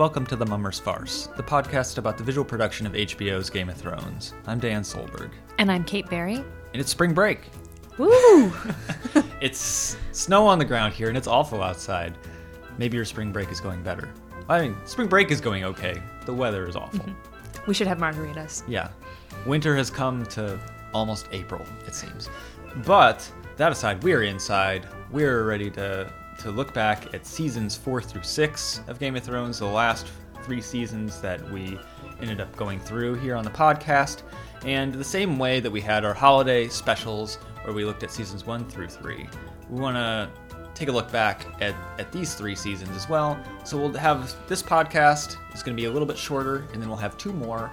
Welcome to The Mummer's Farce, the podcast about the visual production of HBO's Game of Thrones. I'm Dan Solberg. And I'm Kate Barry. And it's spring break. Woo! It's snow on the ground here, and it's awful outside. Maybe your spring break is going better. I mean, spring break is going okay. The weather is awful. we should have margaritas. Yeah. Winter has come to almost April, it seems. But that aside, we're inside. We're ready to to look back at seasons four through six of Game of Thrones, the last three seasons that we ended up going through here on the podcast. And the same way that we had our holiday specials where we looked at seasons one through three, we want to take a look back at, at these three seasons as well. So we'll have this podcast is going to be a little bit shorter, and then we'll have two more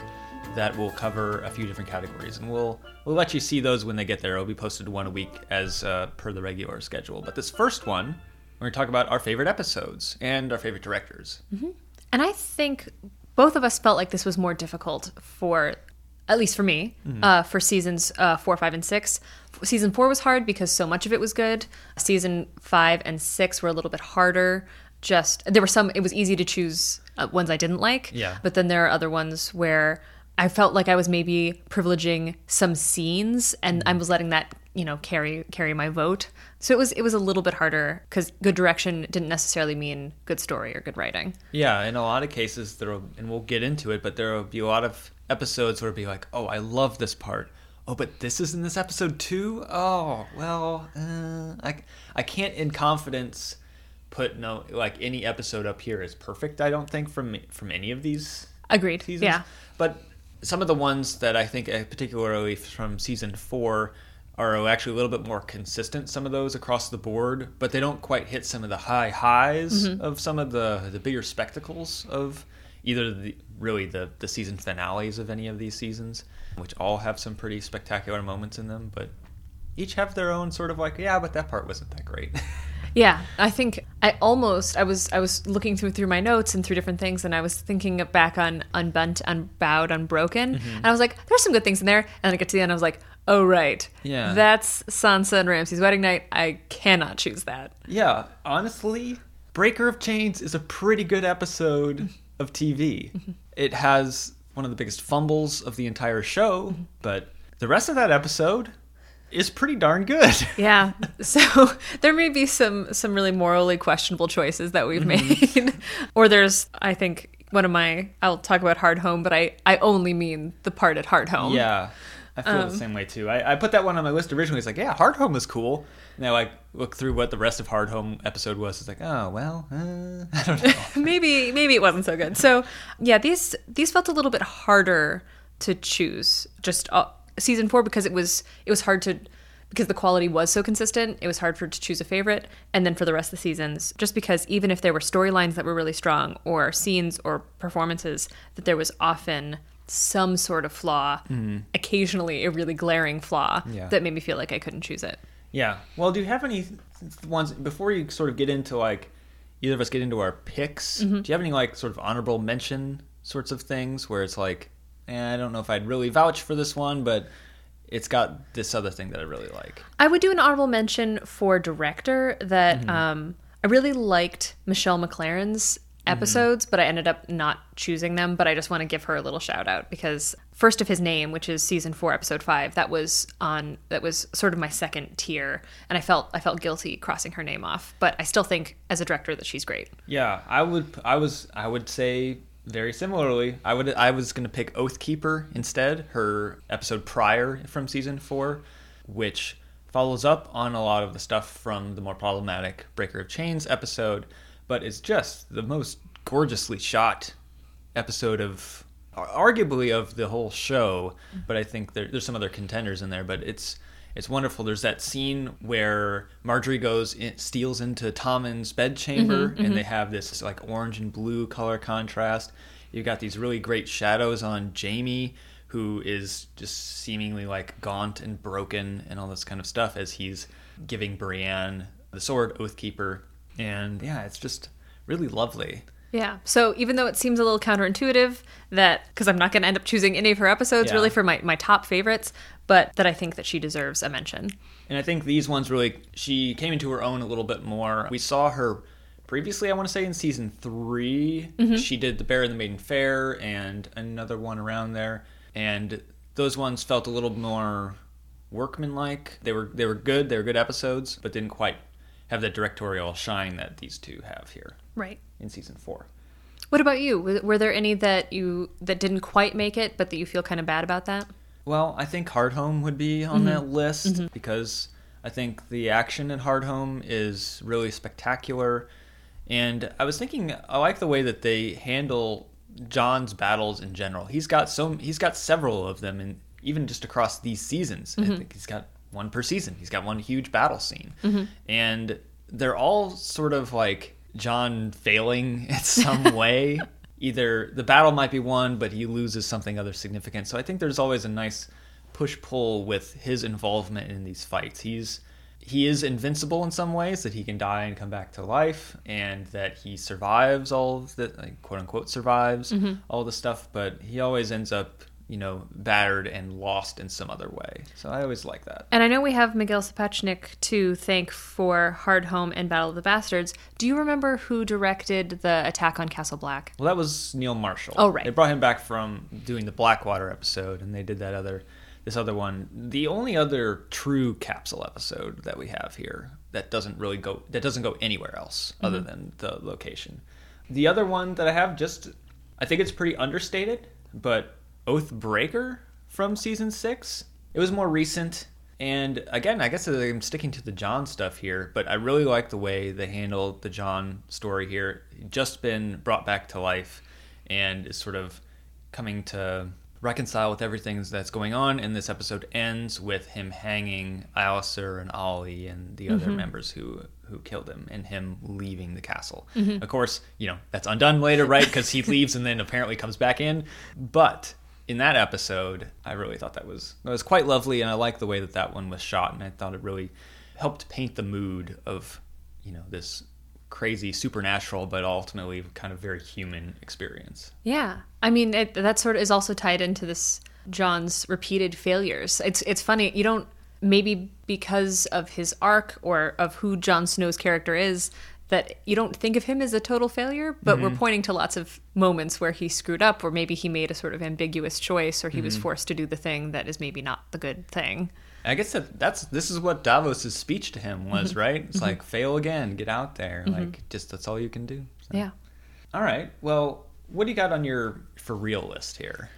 that will cover a few different categories, and we'll we'll let you see those when they get there. It'll be posted one a week as uh, per the regular schedule. But this first one, we're going to talk about our favorite episodes and our favorite directors. And I think both of us felt like this was more difficult for, at least for me, uh, for seasons uh, four, five, and six. Season four was hard because so much of it was good. Season five and six were a little bit harder. Just there were some. It was easy to choose uh, ones I didn't like. Yeah. But then there are other ones where I felt like I was maybe privileging some scenes, and I was letting that you know carry carry my vote. So it was it was a little bit harder because good direction didn't necessarily mean good story or good writing. Yeah, in a lot of cases, there will, and we'll get into it, but there will be a lot of episodes where it'll be like, oh, I love this part. Oh, but this is in this episode too. Oh, well, uh, I I can't in confidence put no like any episode up here is perfect. I don't think from from any of these Agreed. seasons. Yeah. But some of the ones that I think, uh, particularly from season four, are actually a little bit more consistent. Some of those across the board, but they don't quite hit some of the high highs of some of the the bigger spectacles of either the really the the season finales of any of these seasons, which all have some pretty spectacular moments in them, but each have their own sort of like, yeah, but that part wasn't that great. Yeah, I think I almost I was I was looking through through my notes and through different things, and I was thinking back on Unbent, Unbowed, Unbroken, Mm-hmm. and I was like, there's some good things in there. And then I get to the end, I was like, oh right, Yeah. that's Sansa and Ramsay's wedding night. I cannot choose that. Yeah, honestly, Breaker of Chains is a pretty good episode mm-hmm. of TV. Mm-hmm. It has one of the biggest fumbles of the entire show, mm-hmm. but the rest of that episode is pretty darn good. Yeah, so there may be some some really morally questionable choices that we've Mm-hmm. made, or there's I think one of my I'll talk about Hard Home, but I I only mean the part at Hard Home. yeah. I feel the same way too. I, I put that one on my list originally. It's like, yeah, Hard Home was cool. And I like look through what the rest of Hard Home episode was. It's like, oh well, uh, I don't know. maybe maybe it wasn't so good. So yeah, these these felt a little bit harder to choose. Just uh, season four because it was it was hard to because the quality was so consistent. It was hard for to choose a favorite, and then for the rest of the seasons, just because even if there were storylines that were really strong or scenes or performances, that there was often some sort of flaw, occasionally a really glaring flaw Yeah. that made me feel like I couldn't choose it. Yeah. Well, do you have any ones before you sort of get into like either of us get into our picks? Mm-hmm. Do you have any like sort of honorable mention sorts of things where it's like, eh, I don't know if I'd really vouch for this one, but it's got this other thing that I really like. I would do an honorable mention for director that um, I really liked Michele MacLaren's episodes, but I ended up not choosing them. But I just want to give her a little shout out because First of His Name, which is season four, episode five, that was on that was sort of my second tier, and I felt I felt guilty crossing her name off. But I still think as a director that she's great. Yeah, I would. I was. I would say very similarly. I would. I was going to pick Oathkeeper instead. Her episode prior from season four, which follows up on a lot of the stuff from the more problematic Breaker of Chains episode, but it's just the most gorgeously shot episode of arguably of the whole show but i think there, there's some other contenders in there but it's it's wonderful. There's that scene where margaery goes in, steals into tommen's bedchamber mm-hmm, and mm-hmm. they have this like orange and blue color contrast. You've got these really great shadows on jaime who is just seemingly like gaunt and broken and all this kind of stuff as he's giving brienne the sword oathkeeper. And yeah it's just really lovely Yeah. So even though it seems a little counterintuitive that because I'm not going to end up choosing any of her episodes Yeah. really for my, my top favorites, but that I think that she deserves a mention. And I think these ones really, she came into her own a little bit more. We saw her previously, I want to say in season 3 Mm-hmm. she did the Bear and the Maiden Fair and another one around there, and those ones felt a little more workmanlike. They were they were good. They were good episodes, but didn't quite have that directorial shine that these two have here Right. in season four. What about you? Were- Were there any that you that didn't quite make it, but that you feel kind of bad about that? Well, I think Hard Home would be on that mm-hmm. list mm-hmm. because I think the action in Hard Home is really spectacular. And I was thinking I like the way that they handle Jon's battles in general. He's got so he's got several of them and even just across these seasons. I mm-hmm. think he's got one per season. He's got one huge battle scene. Mm-hmm. And they're all sort of like Jon failing in some way. Either the battle might be won, but he loses something other significant. So I think there's always a nice push pull with his involvement in these fights. He's he is invincible in some ways that he can die and come back to life and that he survives all of the like, quote unquote survives mm-hmm. all the stuff but he always ends up you know battered and lost in some other way so i always like that And I know we have Miguel Sapochnik to thank for Hard Home and Battle of the Bastards. Do you remember who directed the attack on Castle Black? well that was neil marshall Oh, right. they brought him back from doing the blackwater episode and they did that other this other one the only other true capsule episode that we have here that doesn't really go that doesn't go anywhere else mm-hmm. other than the location the other one that i have just i think it's pretty understated but oathbreaker from season six it was more recent and again i guess i'm sticking to the jon stuff here but i really like the way they handled the jon story here just been brought back to life and is sort of coming to reconcile with everything that's going on. And this episode ends with him hanging Alliser and Ollie and the other mm-hmm. members who who killed him, and him leaving the castle. Mm-hmm. Of course, you know that's undone later, right? Because he leaves and then apparently comes back in. But in that episode, I really thought that was that was quite lovely, and I like the way that that one was shot, and I thought it really helped paint the mood of you know this crazy supernatural but ultimately kind of very human experience Yeah, I mean it, that sort of is also tied into this Jon's repeated failures. It's it's funny you don't maybe because of his arc or of who Jon Snow's character is that you don't think of him as a total failure, but we're pointing to lots of moments where he screwed up, or maybe he made a sort of ambiguous choice, or he was forced to do the thing that is maybe not the good thing. I guess that that's this is what Davos's speech to him was, Mm-hmm. right? It's like fail again, get out there, like just that's all you can do. So. Yeah. All right. Well, what do you got on your for real list here?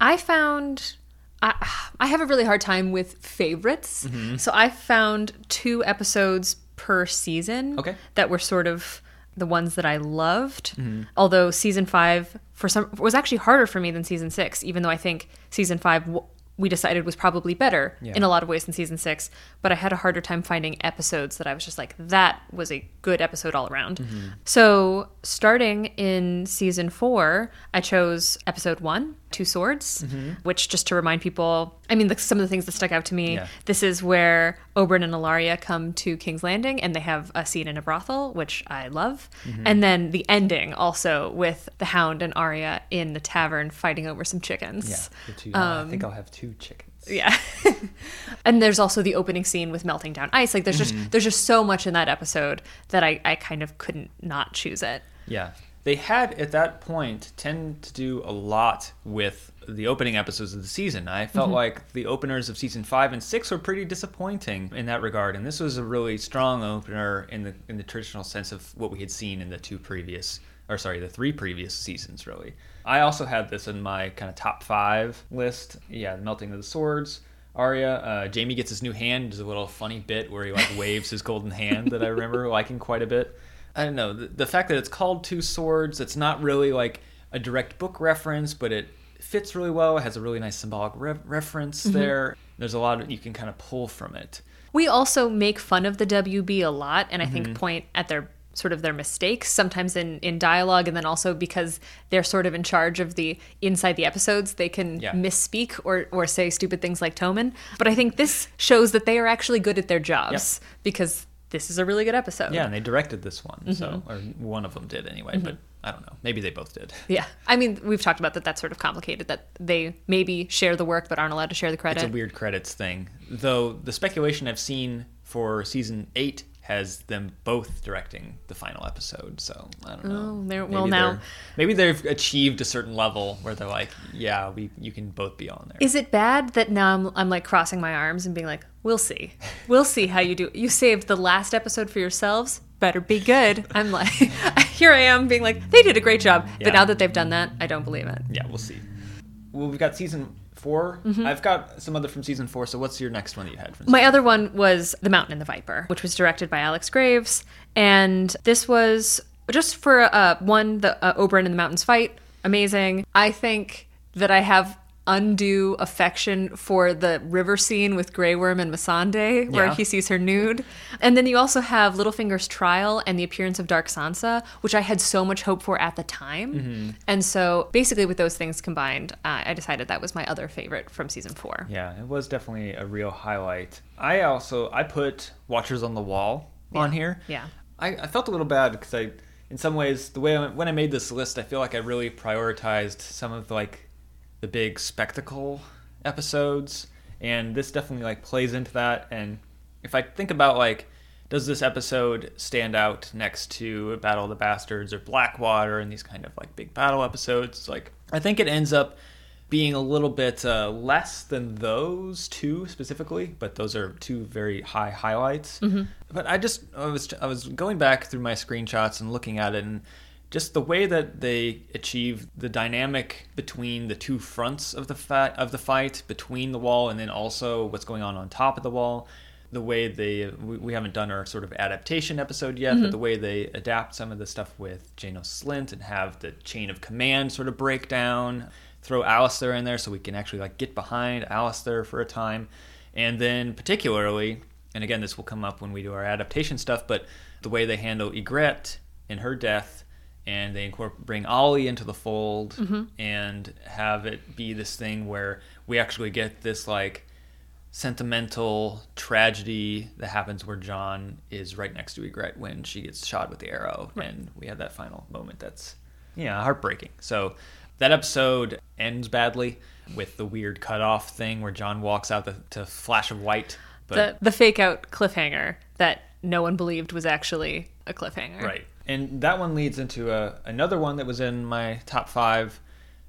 I found I, I have a really hard time with favorites. Mm-hmm. So I found two episodes per season Okay. that were sort of the ones that I loved. Mm-hmm. Although season 5 for some was actually harder for me than season 6, even though I think season 5 w- we decided was probably better Yeah. in a lot of ways than season 6, but I had a harder time finding episodes that I was just like that was a good episode all around. Mm-hmm. So, starting in season 4, I chose episode 1, Two Swords, mm-hmm. which just to remind people, I mean, the, some of the things that stuck out to me, Yeah. this is where Oberyn and Ellaria come to King's Landing and they have a scene in a brothel, which I love. Mm-hmm. And then the ending also with the Hound and Arya in the tavern fighting over some chickens. the two, uh, I um, think I'll have two chickens. Yeah. and there's also the opening scene with melting down ice. Like there's just mm-hmm. there's just so much in that episode that I, I kind of couldn't not choose it. Yeah. They had at that point tend to do a lot with the opening episodes of the season. I felt Mm-hmm. like the openers of season five and six were pretty disappointing in that regard, and this was a really strong opener in the in the traditional sense of what we had seen in the two previous, or sorry, the three previous seasons. Really, I also had this in my kind of top five list. Yeah, the melting of the swords. Arya, uh, Jaime gets his new hand. There's a little funny bit where he like waves his golden hand that I remember liking quite a bit. I don't know the, the fact that it's called Two Swords. It's not really like a direct book reference, but it fits really well. It has a really nice symbolic re- reference there. There's a lot of, you can kind of pull from it. We also make fun of the WB a lot and I Mm-hmm. think point at their sort of their mistakes sometimes in in dialogue and then also because they're sort of in charge of the inside the episodes they can Yeah. misspeak or or say stupid things like Toman but I think this shows that they are actually good at their jobs because this is a really good episode. Yeah, and they directed this one, so Mm-hmm. or one of them did anyway. But I don't know. Maybe they both did. Yeah. I mean, we've talked about that. That's sort of complicated that they maybe share the work but aren't allowed to share the credit. It's a weird credits thing, though. The speculation I've seen for season eight has them both directing the final episode. So I don't know. Oh, they're- Maybe well, now- they're- maybe they've achieved a certain level where they're like, yeah, we you can both be on there. Is it bad that now I'm, I'm like crossing my arms and being like, we'll see. We'll see how you do. You saved the last episode for yourselves. Better be good. I'm like, here I am being like, they did a great job. Yeah. But now that they've done that, I don't believe it. yeah, we'll see. Well, we've got season 4 Mm-hmm. I've got some other from season four. So what's your next one that you had from? My other one was The Mountain and the Viper, which was directed by Alex Graves. And this was just for uh, one, the uh, Oberyn and the Mountains fight. Amazing. I think that I have undue affection for the river scene with Grey Worm and Missandei, where Yeah. he sees her nude. And then you also have Littlefinger's trial and the appearance of Dark Sansa, which I had so much hope for at the time. And so basically, with those things combined, uh, I decided that was my other favorite from season four. Yeah, it was definitely a real highlight. I also I put Watchers on the Wall on here. Yeah. I, I felt a little bad because I, in some ways, the way I, when I made this list, I feel like I really prioritized some of the, like the big spectacle episodes, and this definitely like plays into that. And if I think about like, does this episode stand out next to Battle of the Bastards or Blackwater and these kind of like big battle episodes? Like, I think it ends up being a little bit uh, less than those two specifically, but those are two very high highlights. But I just I was I was going back through my screenshots and looking at it, and just the way that they achieve the dynamic between the two fronts of the fa- of the fight between the wall and then also what's going on on top of the wall. The way they we, we haven't done our sort of adaptation episode yet, but mm-hmm. the way they adapt some of the stuff with Janos Slynt and have the chain of command sort of break down throw Alliser in there so we can actually like get behind Alliser for a time. And then particularly, and again this will come up when we do our adaptation stuff, but the way they handle Ygritte in her death and they bring Ollie into the fold mm-hmm. and have it be this thing where we actually get this like sentimental tragedy that happens where Jon is right next to Ygritte when she gets shot with the arrow, and we have that final moment that's yeah heartbreaking. So that episode ends badly with the weird cutoff thing where Jon walks out the, to flash of white, but the the fake out cliffhanger that no one believed was actually a cliffhanger. Right. And that one leads into a, another one that was in my top five.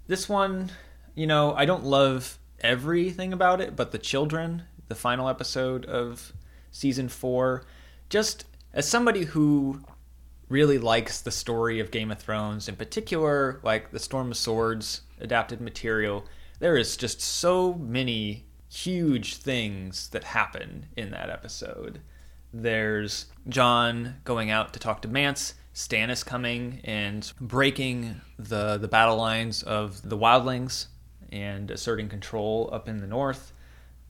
This one, you know, I don't love everything about it, but the children, the final episode of season four, just as somebody who really likes the story of Game of Thrones, in particular, like the Storm of Swords adapted material, there is just so many huge things that happen in that episode. There's Jon going out to talk to Mance, Stannis coming and breaking the the battle lines of the wildlings and asserting control up in the north.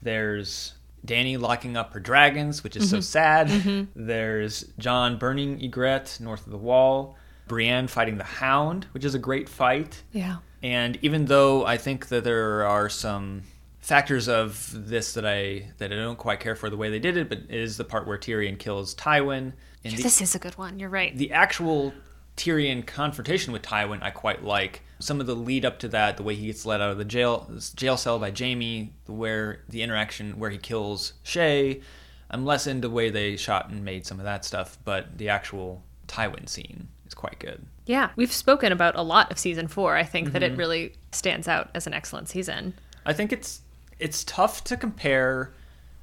There's Dany locking up her dragons, which is so mm-hmm. sad. Mm-hmm. There's Jon burning Ygritte north of the wall. Brienne fighting the Hound, which is a great fight. Yeah. And even though I think that there are some factors of this that I that I don't quite care for the way they did it, but it is the part where Tyrion kills Tywin. And the, This is a good one. You're right. the actual Tyrion confrontation with Tywin, I quite like. Some of the lead up to that, the way he gets let out of the jail jail cell by Jaime, where the interaction where he kills Shae. I'm less into the way they shot and made some of that stuff, but the actual Tywin scene is quite good. yeah. We've spoken about a lot of season four. I think Mm-hmm. that it really stands out as an excellent season. I think it's it's tough to compare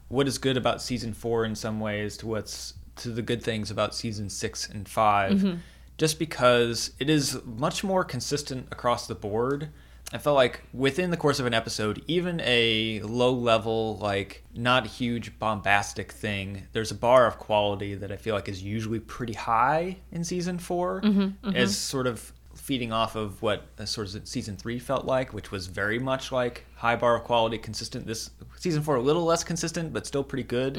what is good about season four in some ways to what's to the good things about season six and 5 mm-hmm. just because it is much more consistent across the board. I felt like within the course of an episode, even a low level, like not huge bombastic thing, there's a bar of quality that I feel like is usually pretty high in season 4 mm-hmm, mm-hmm. as sort of feeding off of what uh, sort of season three felt like, which was very much like high bar of quality, consistent. This season four a little less consistent, but still pretty good.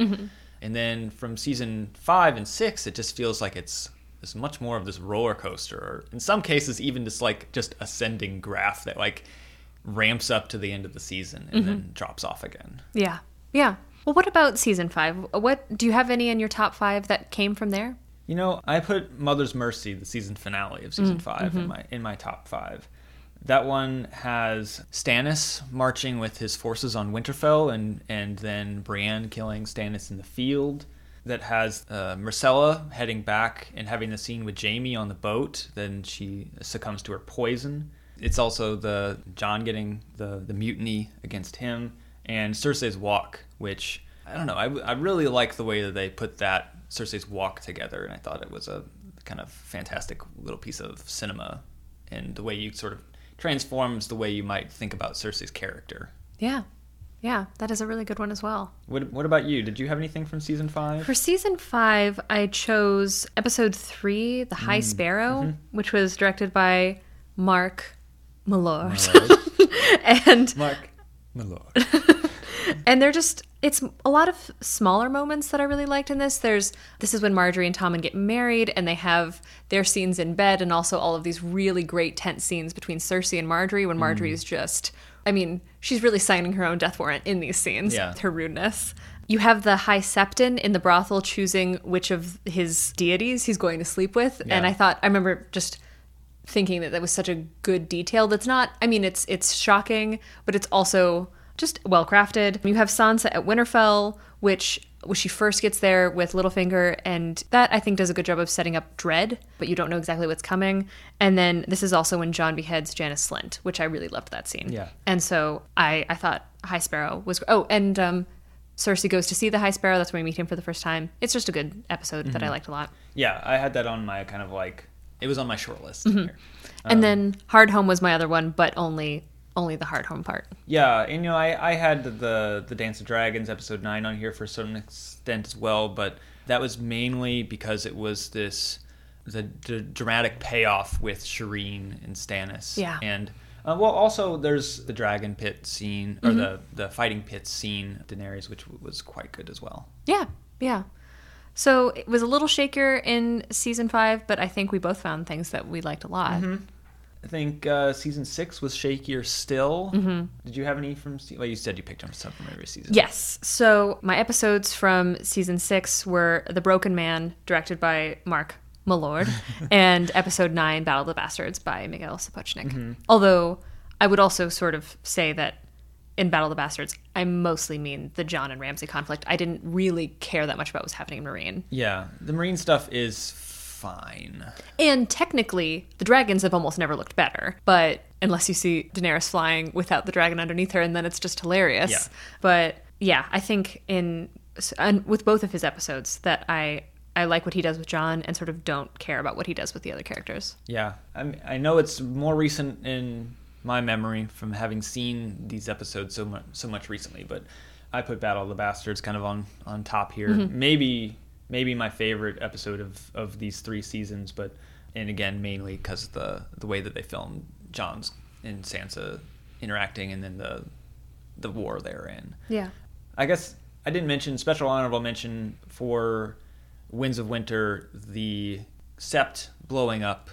And then from season five and six, it just feels like it's it's much more of this roller coaster, or in some cases even just like just ascending graph that like ramps up to the end of the season and then mm-hmm. drops off again. Yeah. Yeah. Well, what about season five? What do you have any in your top five that came from there? You know, I put Mother's Mercy, the season finale of season mm, 5 in mm-hmm. my in my top five. That one has Stannis marching with his forces on Winterfell, and and then Brienne killing Stannis in the field. that has uh, Myrcella heading back and having the scene with Jaime on the boat. Then she succumbs to her poison. It's also the Jon getting the the mutiny against him and Cersei's walk, which I don't know. I, I really like the way that they put that Cersei's walk together, and I thought it was a kind of fantastic little piece of cinema and the way you sort of transforms the way you might think about Cersei's character. Yeah. Yeah, that is a really good one as well. What, what about you? Did you have anything from season five? For season five, I chose episode three, The High Sparrow, Mm-hmm. which was directed by Mark Millar. And Mark Milord. and they're just it's a lot of smaller moments that I really liked in this. There's this is when Margaery and Tommen get married and they have their scenes in bed and also all of these really great tense scenes between Cersei and Margaery when Margaery mm. is just I mean, she's really signing her own death warrant in these scenes Yeah. with her rudeness. You have the High Septon in the brothel choosing which of his deities he's going to sleep with. And I thought I remember just thinking that that was such a good detail that's not i mean it's it's shocking but it's also just well crafted you have sansa at winterfell which when she first gets there with littlefinger and that i think does a good job of setting up dread but you don't know exactly what's coming. And then this is also when jon beheads janos slynt which i really loved that scene. Yeah. and so i i thought high sparrow was oh and um cersei goes to see the high sparrow. That's when we meet him for the first time. It's just a good episode that i liked a lot. Yeah, I had that on my kind of like it was on my short list Mm-hmm. here. and then hard home was my other one but only only the hard home part Yeah, and you know, I, I had the the Dance of Dragons episode nine on here for a certain extent as well, but that was mainly because it was this the, the dramatic payoff with Shireen and Stannis. Yeah. and uh, well, also there's the dragon pit scene or Mm-hmm. the the fighting pit scene, Daenerys, which was quite good as well. Yeah, yeah. So it was a little shakier in season five, but I think we both found things that we liked a lot. I think uh, season six was shakier still. Mm-hmm. Did you have any from? Well, you said you picked up some from every season. Yes. So my episodes from season six were The Broken Man, directed by Mark Mylod, and episode nine, Battle of the Bastards by Miguel Sapochnik. Although I would also sort of say that in Battle of the Bastards, I mostly mean the Jon and Ramsay conflict. I didn't really care that much about what was happening in Meereen. Yeah, the meereen stuff is fine. And technically, the dragons have almost never looked better. But unless you see Daenerys flying without the dragon underneath her, and then it's just hilarious. Yeah. But yeah, I think in and with both of his episodes that I I like what he does with Jon and sort of don't care about what he does with the other characters. Yeah, I mean, I know it's more recent in my memory from having seen these episodes so much so much recently, but I put Battle of the Bastards kind of on on top here. Mm-hmm. Maybe maybe my favorite episode of of these three seasons, but and again mainly because the the way that they filmed Jon's and Sansa interacting, and then the the war they're in. Yeah. I guess I didn't mention special honorable mention for Winds of Winter, the sept blowing up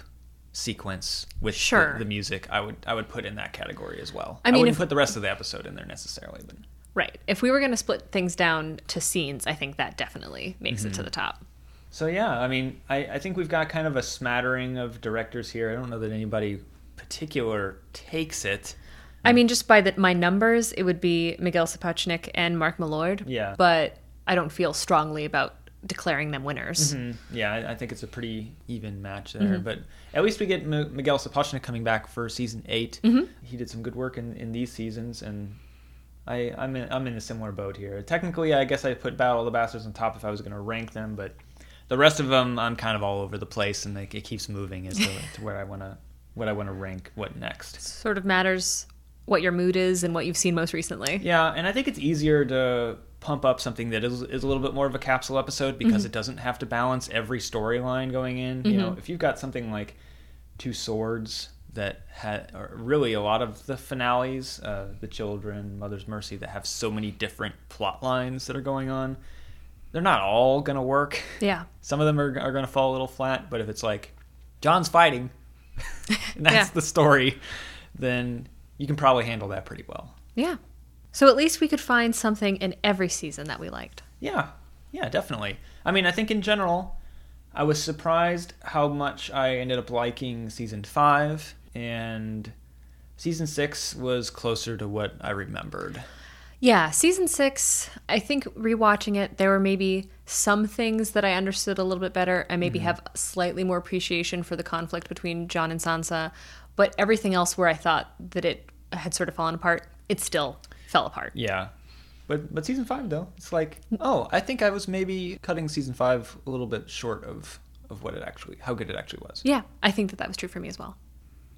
sequence with the- Sure. the, music. I would I would put in that category as well. I I, wouldn't if- put the rest of the episode in there necessarily, but Right. If we were going to split things down to scenes, I think that definitely makes Mm-hmm. it to the top. so yeah. I mean, I, I think we've got kind of a smattering of directors here. I don't know that anybody particular takes it. I mean, just by the, my numbers, it would be Miguel Sapochnik and Mark Mylod. Yeah. But I don't feel strongly about declaring them winners. Mm, Yeah, I, I think it's a pretty even match Mm-hmm. there. But at least we get M- Miguel Sapochnik coming back for season 8 Mm-hmm. He did some good work in, in these seasons, and I, I'm in I'm in a similar boat here. Technically, I guess I put Battle of the Bastards on top if I was going to rank them, but the rest of them I'm kind of all over the place, and like, it keeps moving as to, to where I want to what I want to rank what next. Sort of matters what your mood is and what you've seen most recently. Yeah, and I think it's easier to pump up something that is, is a little bit more of a capsule episode because mm-hmm. it doesn't have to balance every storyline going in. You mm-hmm. know, if you've got something like Two Swords that had really a lot of the finales, uh, The Children, Mother's Mercy, that have so many different plot lines that are going on, they're not all going to work. Yeah. Some of them are, are going to fall a little flat, but if it's like Jon's fighting, and that's Yeah. the story, then you can probably handle that pretty well. Yeah. So at least we could find something in every season that we liked. Yeah, yeah, definitely. I mean, I think in general, I was surprised how much I ended up liking season five, and season six was closer to what I remembered. Yeah, season six, I think rewatching it, there were maybe some things that I understood a little bit better. I maybe mm-hmm. have slightly more appreciation for the conflict between Jon and Sansa, but everything else where I thought that it had sort of fallen apart, it still fell apart. Yeah. But but season five though, it's like oh, I think I was maybe cutting season five a little bit short of of what it actually how good it actually was. Yeah, I think that that was true for me as well.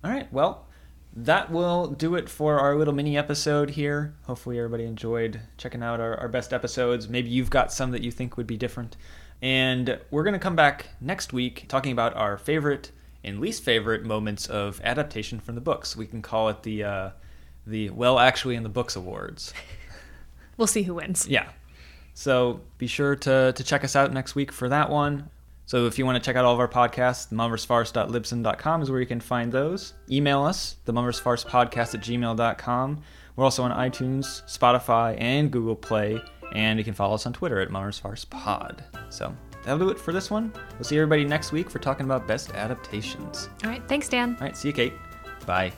All right. Well, that will do it for our little mini episode here. Hopefully, everybody enjoyed checking out our, our best episodes. Maybe you've got some that you think would be different. And we're going to come back next week talking about our favorite and least favorite moments of adaptation from the books. We can call it the uh, the well, actually, in the books awards. We'll see who wins. Yeah. So be sure to, to check us out next week for that one. So if you want to check out all of our podcasts, mummersfarce.libsyn.com is where you can find those. Email us, the Mummersfarce podcast at gmail.com. We're also on iTunes, Spotify, and Google Play. And you can follow us on Twitter at mummersfarcepod. So that'll do it for this one. We'll see everybody next week for talking about best adaptations. All right, thanks, Dan. All right, see you, Kate. Bye.